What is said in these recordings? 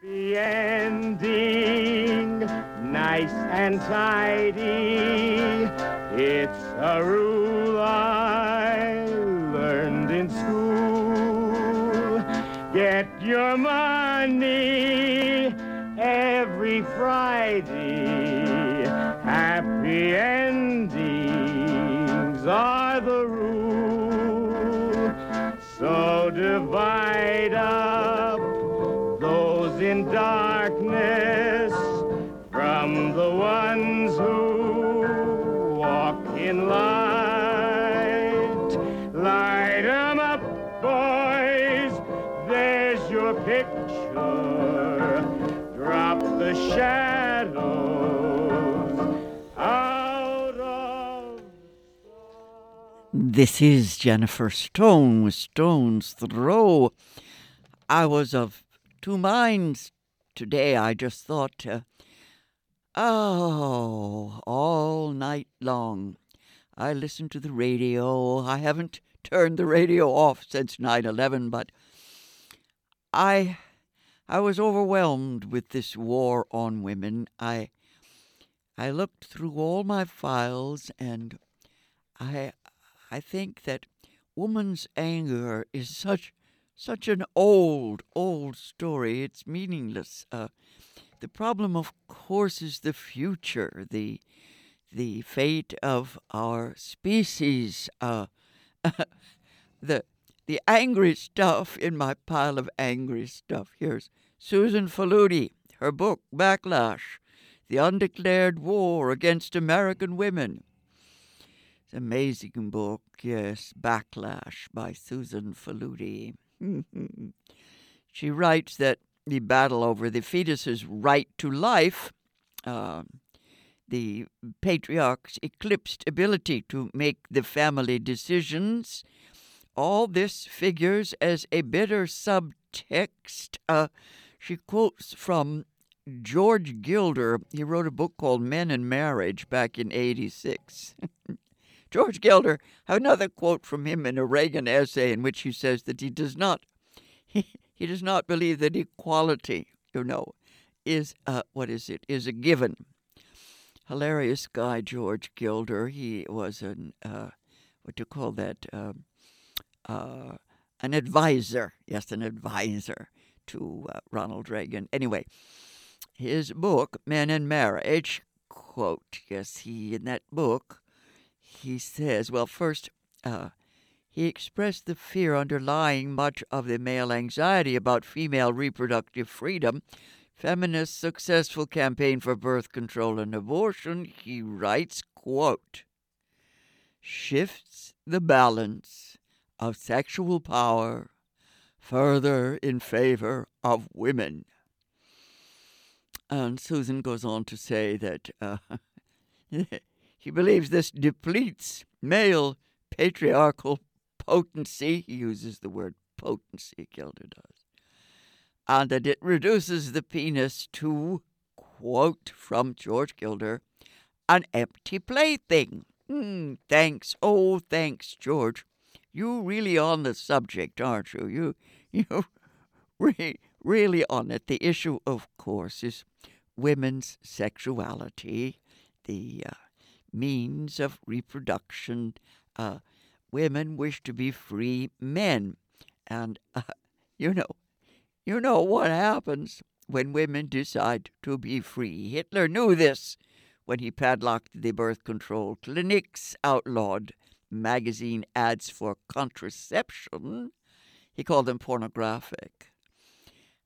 Happy ending, nice and tidy. It's a rule I learned in school. Get your money every Friday. Happy endings are This is Jennifer Stone with Stone's Throw. I was of two minds today. I just thought, uh, oh, all night long. I listened to the radio. I haven't turned the radio off since 9 11, but I. I was overwhelmed with this war on women. I I looked through all my files and I I think that woman's anger is such such an old old story. It's meaningless. Uh, the problem, of course, is the future, the the fate of our species. Uh, the the angry stuff in my pile of angry stuff. Here's Susan Faludi, her book Backlash, the undeclared war against American women. Amazing book, yes, Backlash by Susan Faludi. she writes that the battle over the fetus's right to life, uh, the patriarch's eclipsed ability to make the family decisions, all this figures as a bitter subtext. Uh, she quotes from George Gilder. He wrote a book called Men and Marriage back in 86. George Gilder, I have another quote from him in a Reagan essay in which he says that he does not he, he does not believe that equality, you know, is uh, what is it, is a given. Hilarious guy, George Gilder. He was an uh, what do you call that? Uh, uh, an advisor. Yes, an advisor to uh, Ronald Reagan. Anyway, his book, Men and Marriage, quote, yes, he, in that book, he says, well, first, uh, he expressed the fear underlying much of the male anxiety about female reproductive freedom. Feminist successful campaign for birth control and abortion, he writes, quote, shifts the balance of sexual power further in favor of women. And Susan goes on to say that uh, he believes this depletes male patriarchal potency. He uses the word potency, Gilder does. And that it reduces the penis to, quote from George Gilder, an empty plaything. Hmm, thanks. Oh, thanks, George. You really on the subject, aren't you? You, you re- really on it. The issue, of course, is women's sexuality, the uh, means of reproduction. Uh, women wish to be free men, and uh, you know, you know what happens when women decide to be free. Hitler knew this when he padlocked the birth control clinics, outlawed magazine ads for contraception. He called them pornographic.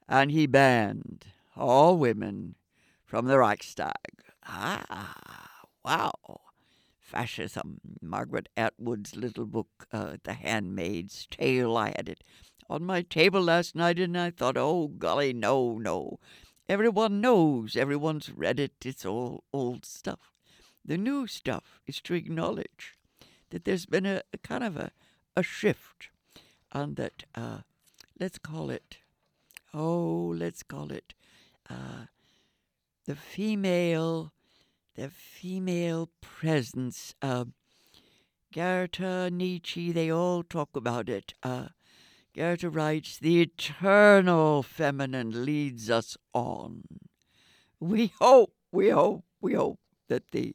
And he banned all women from the Reichstag. Ah, wow. Fascism. Margaret Atwood's little book, uh, The Handmaid's Tale. I had it on my table last night and I thought, oh, golly, no, no. Everyone knows, everyone's read it, it's all old stuff. The new stuff is to acknowledge that there's been a, a kind of a, a shift and that, uh, let's call it, oh, let's call it, uh, the female, the female presence. Uh, Goethe, Nietzsche, they all talk about it. Uh, Goethe writes, The eternal feminine leads us on. We hope, we hope, we hope that the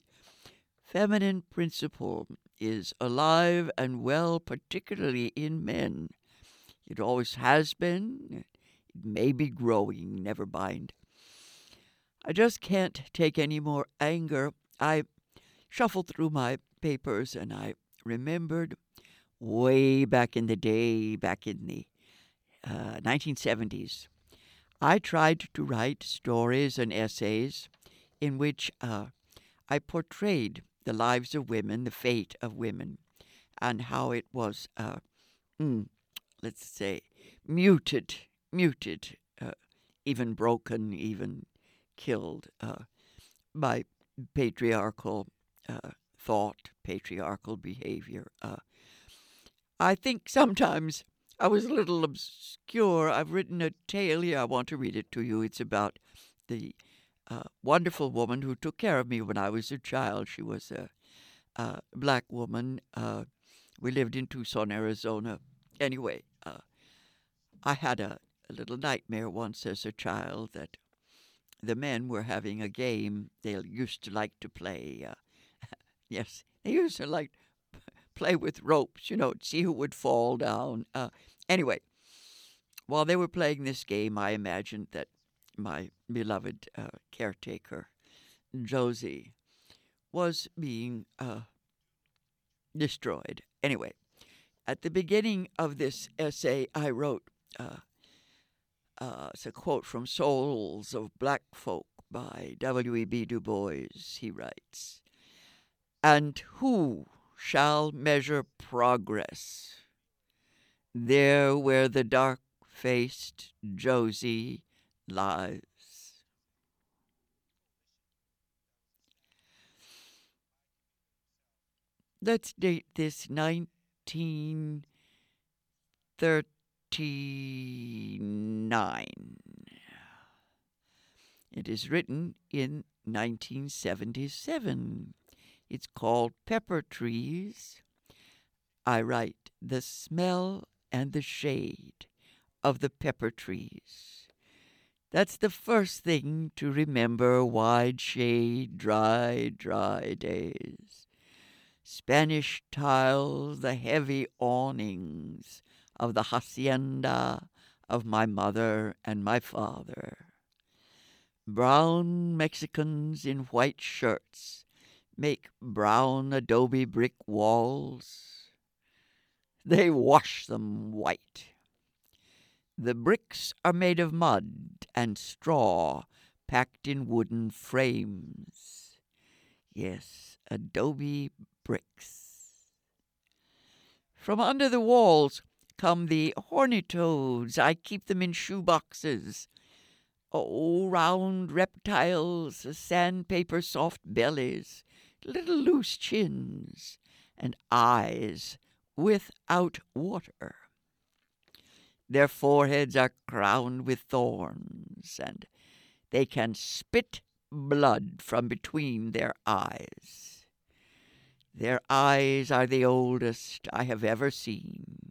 feminine principle is alive and well, particularly in men. It always has been. It may be growing, never mind. I just can't take any more anger. I shuffled through my papers and I remembered way back in the day, back in the uh, 1970s, I tried to write stories and essays in which uh, I portrayed the lives of women, the fate of women, and how it was, uh, mm, let's say, muted, muted, uh, even broken, even killed uh, by patriarchal uh, thought, patriarchal behavior. Uh, I think sometimes I was a little obscure. I've written a tale here. I want to read it to you. It's about the uh, wonderful woman who took care of me when I was a child. She was a, a black woman. Uh, we lived in Tucson, Arizona. Anyway, uh, I had a, a little nightmare once as a child that the men were having a game they used to like to play. Uh, yes, they used to like play with ropes, you know, see who would fall down. Uh, anyway, while they were playing this game, I imagined that my beloved uh, caretaker, Josie, was being uh, destroyed. Anyway, at the beginning of this essay, I wrote uh, it's a quote from Souls of Black Folk by W.E.B. Du Bois. He writes, And who shall measure progress? There where the dark faced Josie lies. Let's date this 1939. It is written in 1977. It's called Pepper Trees. I write the smell and the shade of the pepper trees. That's the first thing to remember wide shade, dry, dry days. Spanish tiles, the heavy awnings of the hacienda of my mother and my father. Brown Mexicans in white shirts make brown adobe brick walls. They wash them white. The bricks are made of mud and straw packed in wooden frames. Yes, adobe bricks. From under the walls come the horny toads. I keep them in shoe boxes. Oh, round reptiles, sandpaper soft bellies, little loose chins, and eyes without water. Their foreheads are crowned with thorns, and they can spit blood from between their eyes. Their eyes are the oldest I have ever seen.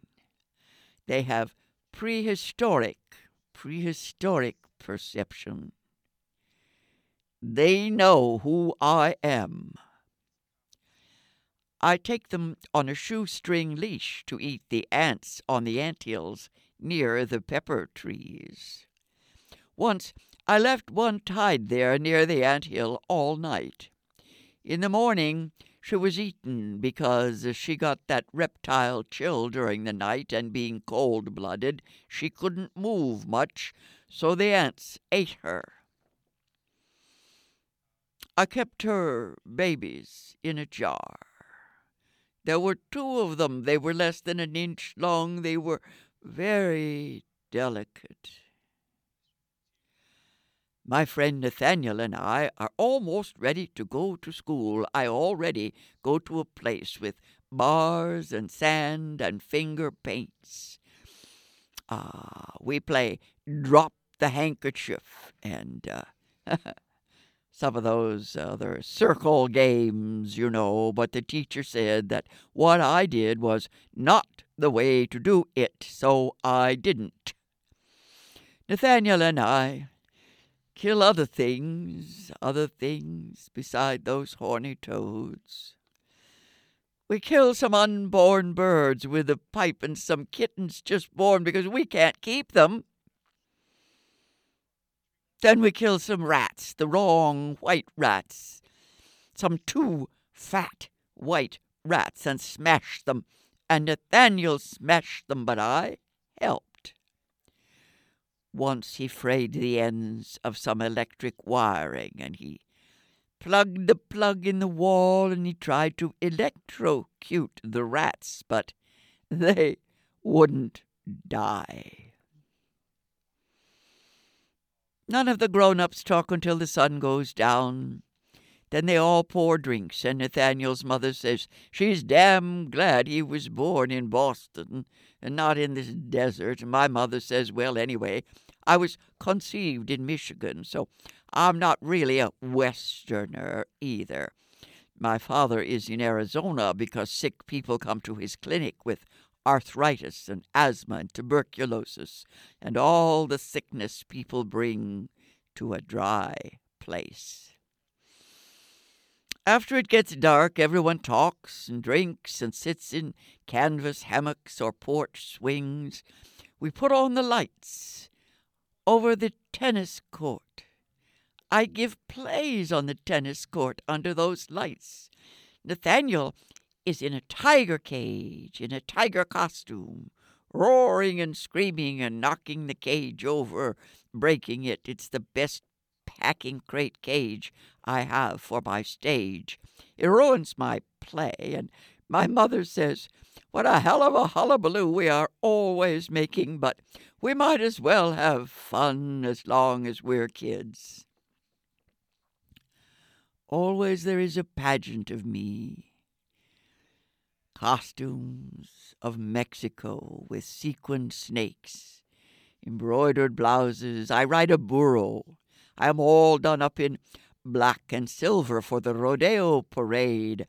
They have prehistoric, prehistoric perception. They know who I am. I take them on a shoestring leash to eat the ants on the ant hills near the pepper trees. Once I left one tied there near the ant hill all night. In the morning she was eaten because she got that reptile chill during the night, and being cold blooded, she couldn't move much, so the ants ate her. I kept her babies in a jar. There were two of them. They were less than an inch long. They were very delicate. My friend Nathaniel and I are almost ready to go to school. I already go to a place with bars and sand and finger paints. Ah, we play drop the handkerchief and uh, some of those other circle games, you know, but the teacher said that what I did was not the way to do it, so I didn't. Nathaniel and I kill other things, other things beside those horny toads. We kill some unborn birds with a pipe and some kittens just born because we can't keep them. Then we kill some rats, the wrong white rats, some too fat white rats, and smash them. And Nathaniel smashed them, but I helped. Once he frayed the ends of some electric wiring, and he plugged the plug in the wall, and he tried to electrocute the rats, but they wouldn't die. None of the grown ups talk until the sun goes down. Then they all pour drinks, and Nathaniel's mother says she's damn glad he was born in Boston and not in this desert. My mother says, well, anyway, I was conceived in Michigan, so I'm not really a Westerner either. My father is in Arizona because sick people come to his clinic with arthritis and asthma and tuberculosis and all the sickness people bring to a dry place. After it gets dark, everyone talks and drinks and sits in canvas hammocks or porch swings. We put on the lights over the tennis court. I give plays on the tennis court under those lights. Nathaniel is in a tiger cage, in a tiger costume, roaring and screaming and knocking the cage over, breaking it. It's the best packing crate cage I have for my stage. It ruins my play, and my mother says, What a hell of a hullabaloo we are always making, but we might as well have fun as long as we're kids. Always there is a pageant of me costumes of Mexico with sequined snakes, embroidered blouses. I ride a burro. I am all done up in black and silver for the rodeo parade.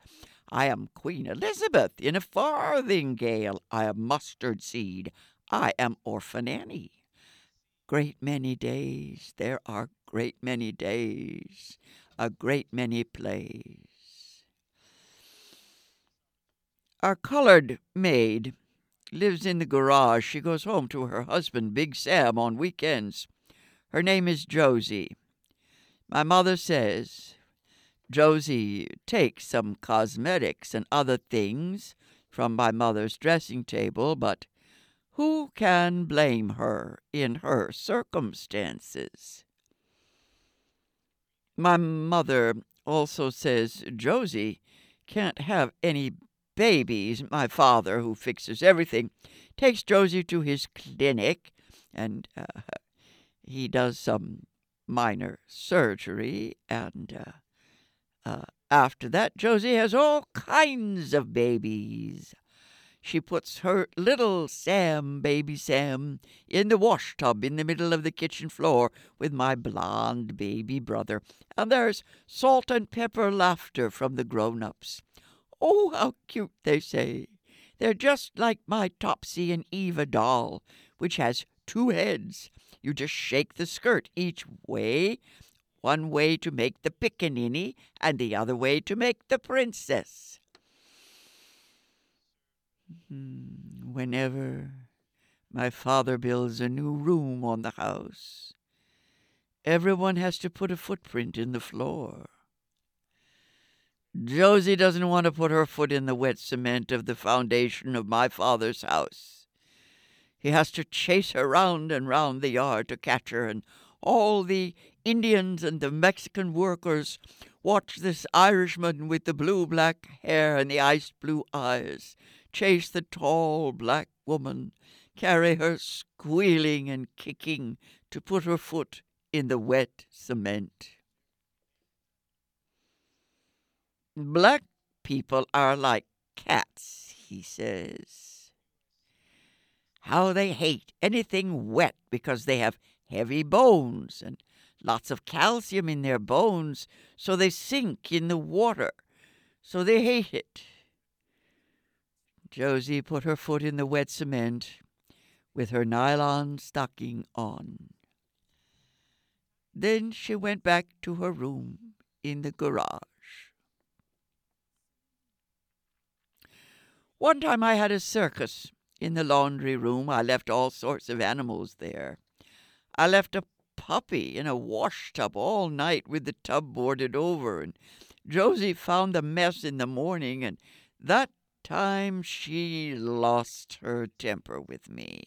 I am Queen Elizabeth in a farthingale. I am mustard seed. I am Orphan Annie. Great many days, there are great many days, a great many plays. Our colored maid lives in the garage. She goes home to her husband, Big Sam, on weekends. Her name is Josie. My mother says Josie takes some cosmetics and other things from my mother's dressing table, but who can blame her in her circumstances? My mother also says Josie can't have any babies, my father, who fixes everything, takes Josie to his clinic, and uh, he does some minor surgery, and uh, uh, after that, Josie has all kinds of babies. She puts her little Sam, baby Sam, in the wash tub in the middle of the kitchen floor with my blond baby brother, and there's salt and pepper laughter from the grown ups. Oh, how cute, they say. They're just like my Topsy and Eva doll, which has two heads. You just shake the skirt each way, one way to make the pickaninny, and the other way to make the princess. Hmm, whenever my father builds a new room on the house, everyone has to put a footprint in the floor. Josie doesn't want to put her foot in the wet cement of the foundation of my father's house. He has to chase her round and round the yard to catch her, and all the Indians and the Mexican workers watch this Irishman with the blue black hair and the ice blue eyes chase the tall black woman, carry her squealing and kicking to put her foot in the wet cement. Black people are like cats, he says. How they hate anything wet because they have heavy bones and lots of calcium in their bones, so they sink in the water, so they hate it. Josie put her foot in the wet cement with her nylon stocking on. Then she went back to her room in the garage. One time I had a circus in the laundry room. I left all sorts of animals there. I left a puppy in a wash tub all night with the tub boarded over, and Josie found the mess in the morning, and that time she lost her temper with me.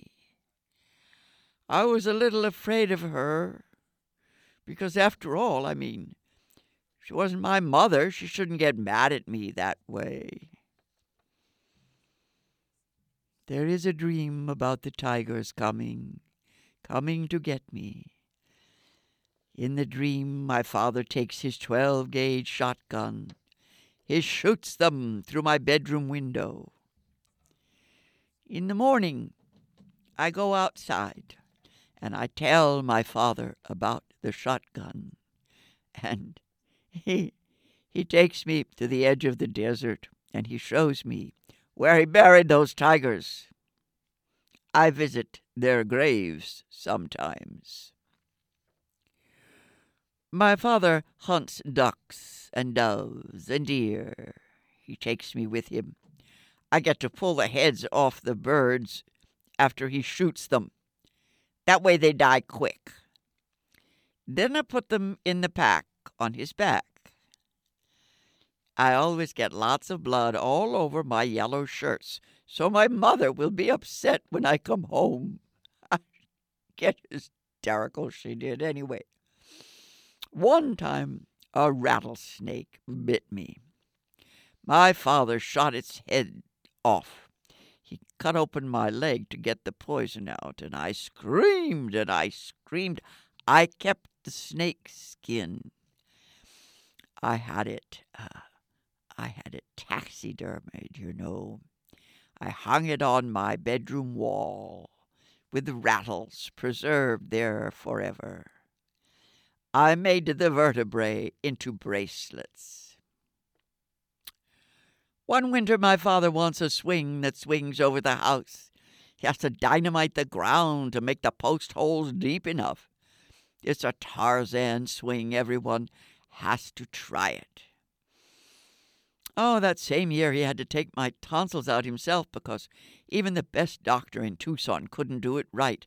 I was a little afraid of her, because after all, I mean, she wasn't my mother. She shouldn't get mad at me that way. There is a dream about the tigers coming, coming to get me. In the dream, my father takes his 12 gauge shotgun. He shoots them through my bedroom window. In the morning, I go outside and I tell my father about the shotgun. And he, he takes me to the edge of the desert and he shows me where he buried those tigers. I visit their graves sometimes. My father hunts ducks and doves and deer. He takes me with him. I get to pull the heads off the birds after he shoots them. That way they die quick. Then I put them in the pack on his back. I always get lots of blood all over my yellow shirts, so my mother will be upset when I come home. I get hysterical, she did anyway. One time a rattlesnake bit me. My father shot its head off. He cut open my leg to get the poison out, and I screamed and I screamed. I kept the snake skin. I had it. Uh, I had it taxidermied, you know. I hung it on my bedroom wall, with rattles preserved there forever. I made the vertebrae into bracelets. One winter, my father wants a swing that swings over the house. He has to dynamite the ground to make the post holes deep enough. It's a Tarzan swing. Everyone has to try it. Oh, that same year he had to take my tonsils out himself because even the best doctor in Tucson couldn't do it right.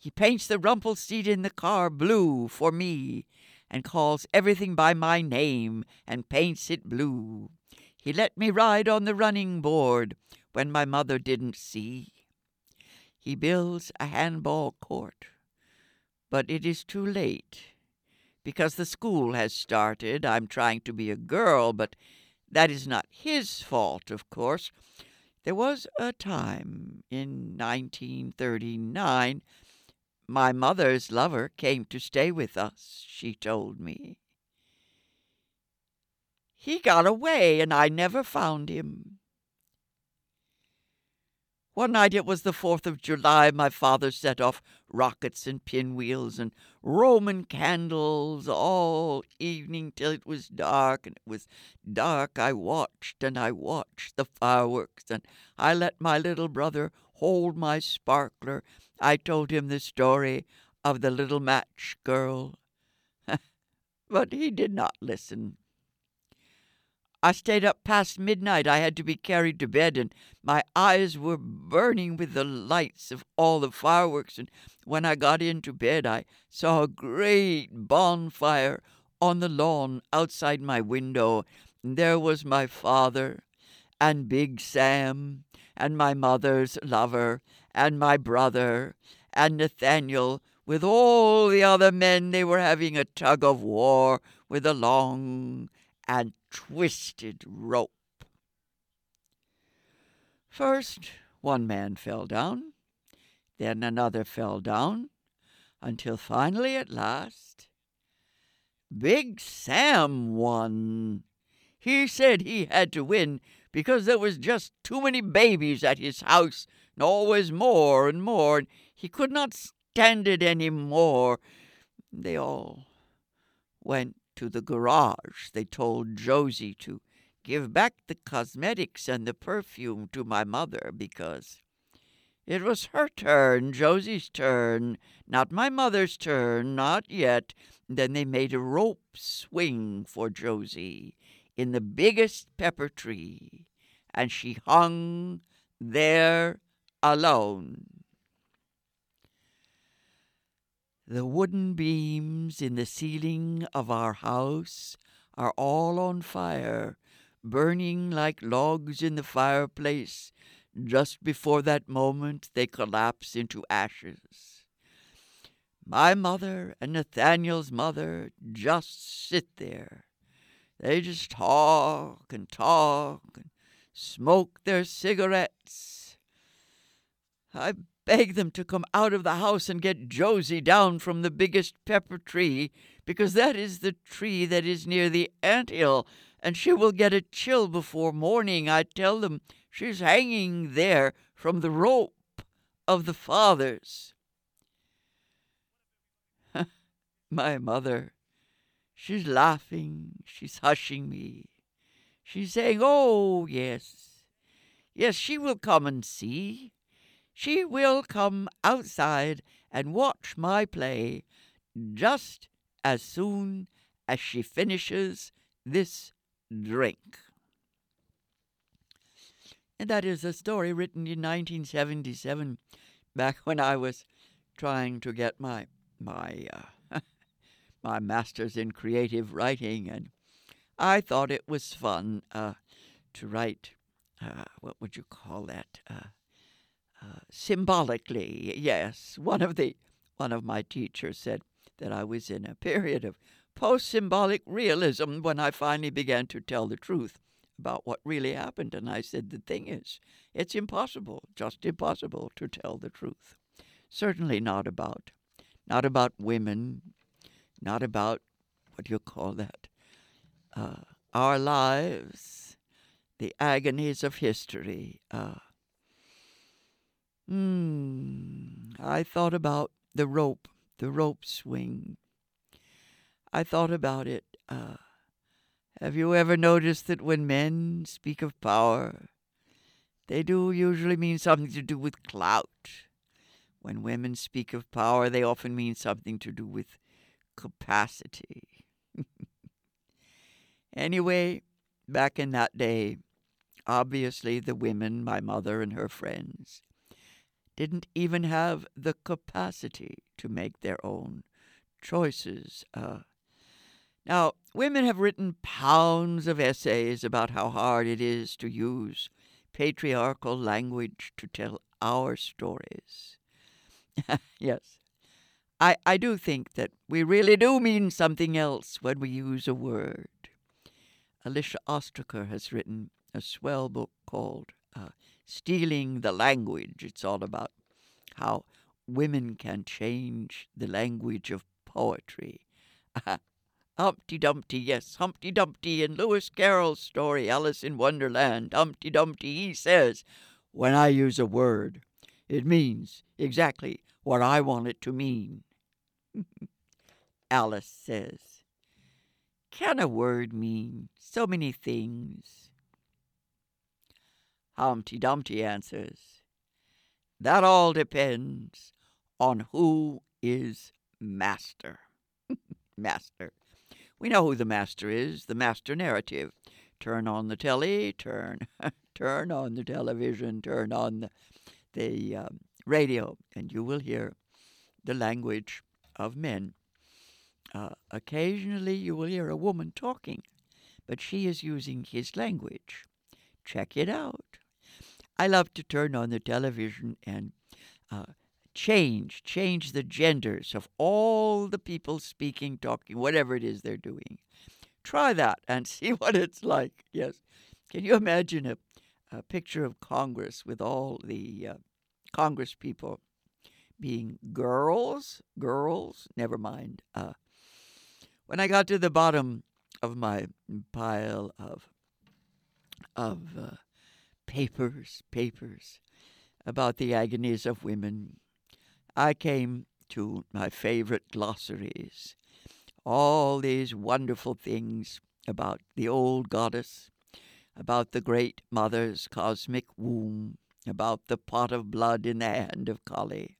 He paints the rumble seat in the car blue for me and calls everything by my name and paints it blue. He let me ride on the running board when my mother didn't see. He builds a handball court, but it is too late because the school has started. I'm trying to be a girl, but that is not his fault, of course. There was a time in 1939 my mother's lover came to stay with us, she told me. He got away, and I never found him. One night it was the Fourth of July, my father set off rockets and pinwheels and Roman candles all evening till it was dark, and it was dark. I watched and I watched the fireworks, and I let my little brother hold my sparkler I told him the story of the little match girl, but he did not listen. I stayed up past midnight. I had to be carried to bed, and my eyes were burning with the lights of all the fireworks. And when I got into bed, I saw a great bonfire on the lawn outside my window. And there was my father, and Big Sam, and my mother's lover, and my brother and Nathaniel with all the other men they were having a tug of war with a long and twisted rope. First one man fell down, then another fell down, until finally at last Big Sam won. He said he had to win because there was just too many babies at his house and always more and more, and he could not stand it any more. They all went to the garage. They told Josie to give back the cosmetics and the perfume to my mother because it was her turn, Josie's turn, not my mother's turn, not yet. Then they made a rope swing for Josie in the biggest pepper tree, and she hung there alone. The wooden beams in the ceiling of our house are all on fire, burning like logs in the fireplace just before that moment, they collapse into ashes. My mother and Nathaniel's mother just sit there. They just talk and talk and smoke their cigarettes. I beg them to come out of the house and get Josie down from the biggest pepper tree, because that is the tree that is near the ant hill, and she will get a chill before morning. I tell them She's hanging there from the rope of the fathers. My mother, she's laughing, she's hushing me. She's saying, Oh, yes, yes, she will come and see. She will come outside and watch my play just as soon as she finishes this drink. And that is a story written in 1977, back when I was trying to get my my uh, my master's in creative writing, and I thought it was fun uh, to write. Uh, what would you call that? Symbolically, yes. One of the one of my teachers said that I was in a period of post-symbolic realism when I finally began to tell the truth about what really happened. And I said, The thing is, it's impossible, just impossible to tell the truth. Certainly not about not about women, not about what do you call that? Uh, our lives, the agonies of history. Uh, mm, I thought about the rope, the rope swing. I thought about it. Uh, have you ever noticed that when men speak of power, they do usually mean something to do with clout? When women speak of power, they often mean something to do with capacity. anyway, back in that day, obviously the women, my mother and her friends, didn't even have the capacity to make their own choices. Uh, now, women have written pounds of essays about how hard it is to use patriarchal language to tell our stories. yes, I, I do think that we really do mean something else when we use a word. Alicia Ostriker has written a swell book called uh, Stealing the Language. It's all about how women can change the language of poetry. Humpty Dumpty, yes, Humpty Dumpty in Lewis Carroll's story, Alice in Wonderland. Humpty Dumpty, he says, when I use a word, it means exactly what I want it to mean. Alice says, Can a word mean so many things? Humpty Dumpty answers, That all depends on who is master. master. We know who the master is, the master narrative. Turn on the telly, turn, turn on the television, turn on the, the um, radio, and you will hear the language of men. Uh, occasionally, you will hear a woman talking, but she is using his language. Check it out. I love to turn on the television and uh, change, change the genders of all the people speaking, talking, whatever it is they're doing. Try that and see what it's like. Yes. Can you imagine a, a picture of Congress with all the uh, Congress people being girls? Girls? Never mind. Uh, when I got to the bottom of my pile of of uh, papers, papers about the agonies of women, I came to my favorite glossaries. All these wonderful things about the old goddess, about the great mother's cosmic womb, about the pot of blood in the hand of Kali,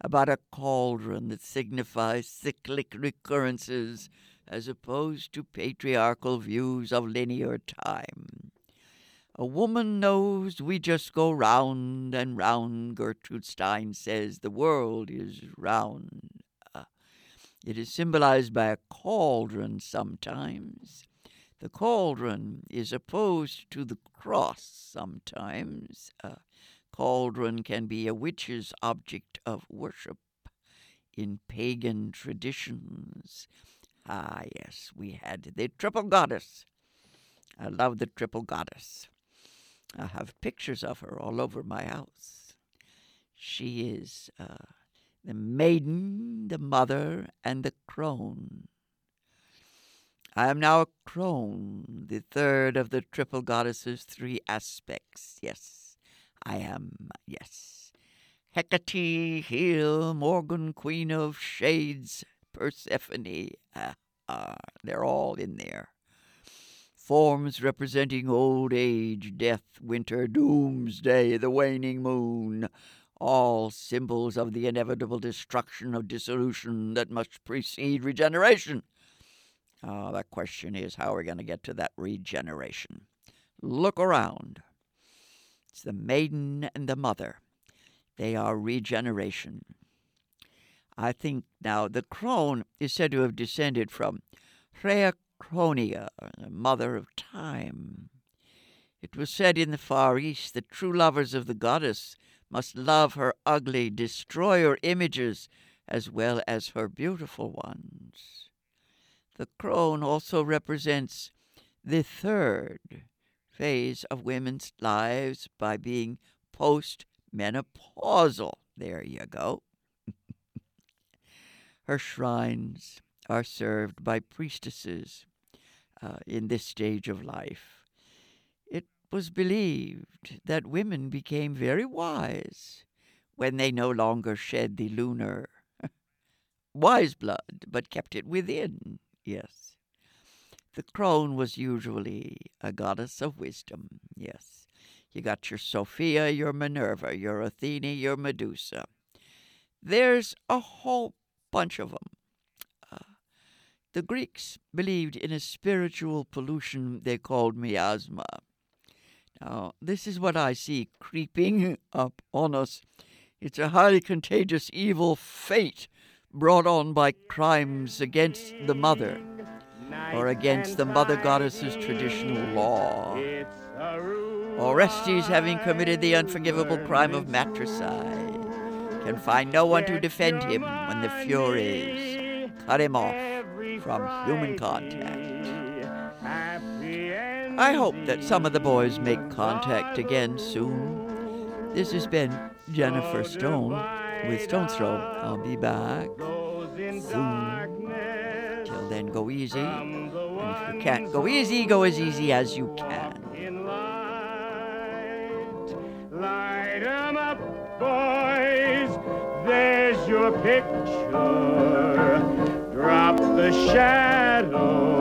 about a cauldron that signifies cyclic recurrences as opposed to patriarchal views of linear time. A woman knows we just go round and round, Gertrude Stein says. The world is round. Uh, it is symbolized by a cauldron sometimes. The cauldron is opposed to the cross sometimes. A cauldron can be a witch's object of worship in pagan traditions. Ah, yes, we had the triple goddess. I love the triple goddess. I have pictures of her all over my house. She is uh, the maiden, the mother, and the crone. I am now a crone, the third of the triple goddess's three aspects. Yes, I am, yes. Hecate, Hel, Morgan, Queen of Shades, Persephone. Ah, they're all in there. Forms representing old age, death, winter, doomsday, the waning moon, all symbols of the inevitable destruction of dissolution that must precede regeneration. Oh, the question is how are we going to get to that regeneration? Look around. It's the maiden and the mother. They are regeneration. I think now the crone is said to have descended from Rhea Cronia, the mother of time. It was said in the Far East that true lovers of the goddess must love her ugly, destroyer images as well as her beautiful ones. The crone also represents the third phase of women's lives by being postmenopausal. There you go. Her shrines are served by priestesses uh, in this stage of life. It was believed that women became very wise when they no longer shed the lunar wise blood, but kept it within. Yes. The crone was usually a goddess of wisdom. Yes. You got your Sophia, your Minerva, your Athene, your Medusa. There's a whole bunch of them. The Greeks believed in a spiritual pollution they called miasma. Now, this is what I see creeping up on us. It's a highly contagious evil fate brought on by crimes against the mother or against the mother goddess's traditional law. Orestes, having committed the unforgivable crime of matricide, can find no one to defend him when the Furies cut him off from human contact. I hope that some of the boys make contact again soon. This has been Jennifer Stone with Stone's Throw. I'll be back soon. Till then, go easy. And if you can't go easy, go as easy as you can. Light Light 'em up, boys. There's your picture. The shadow.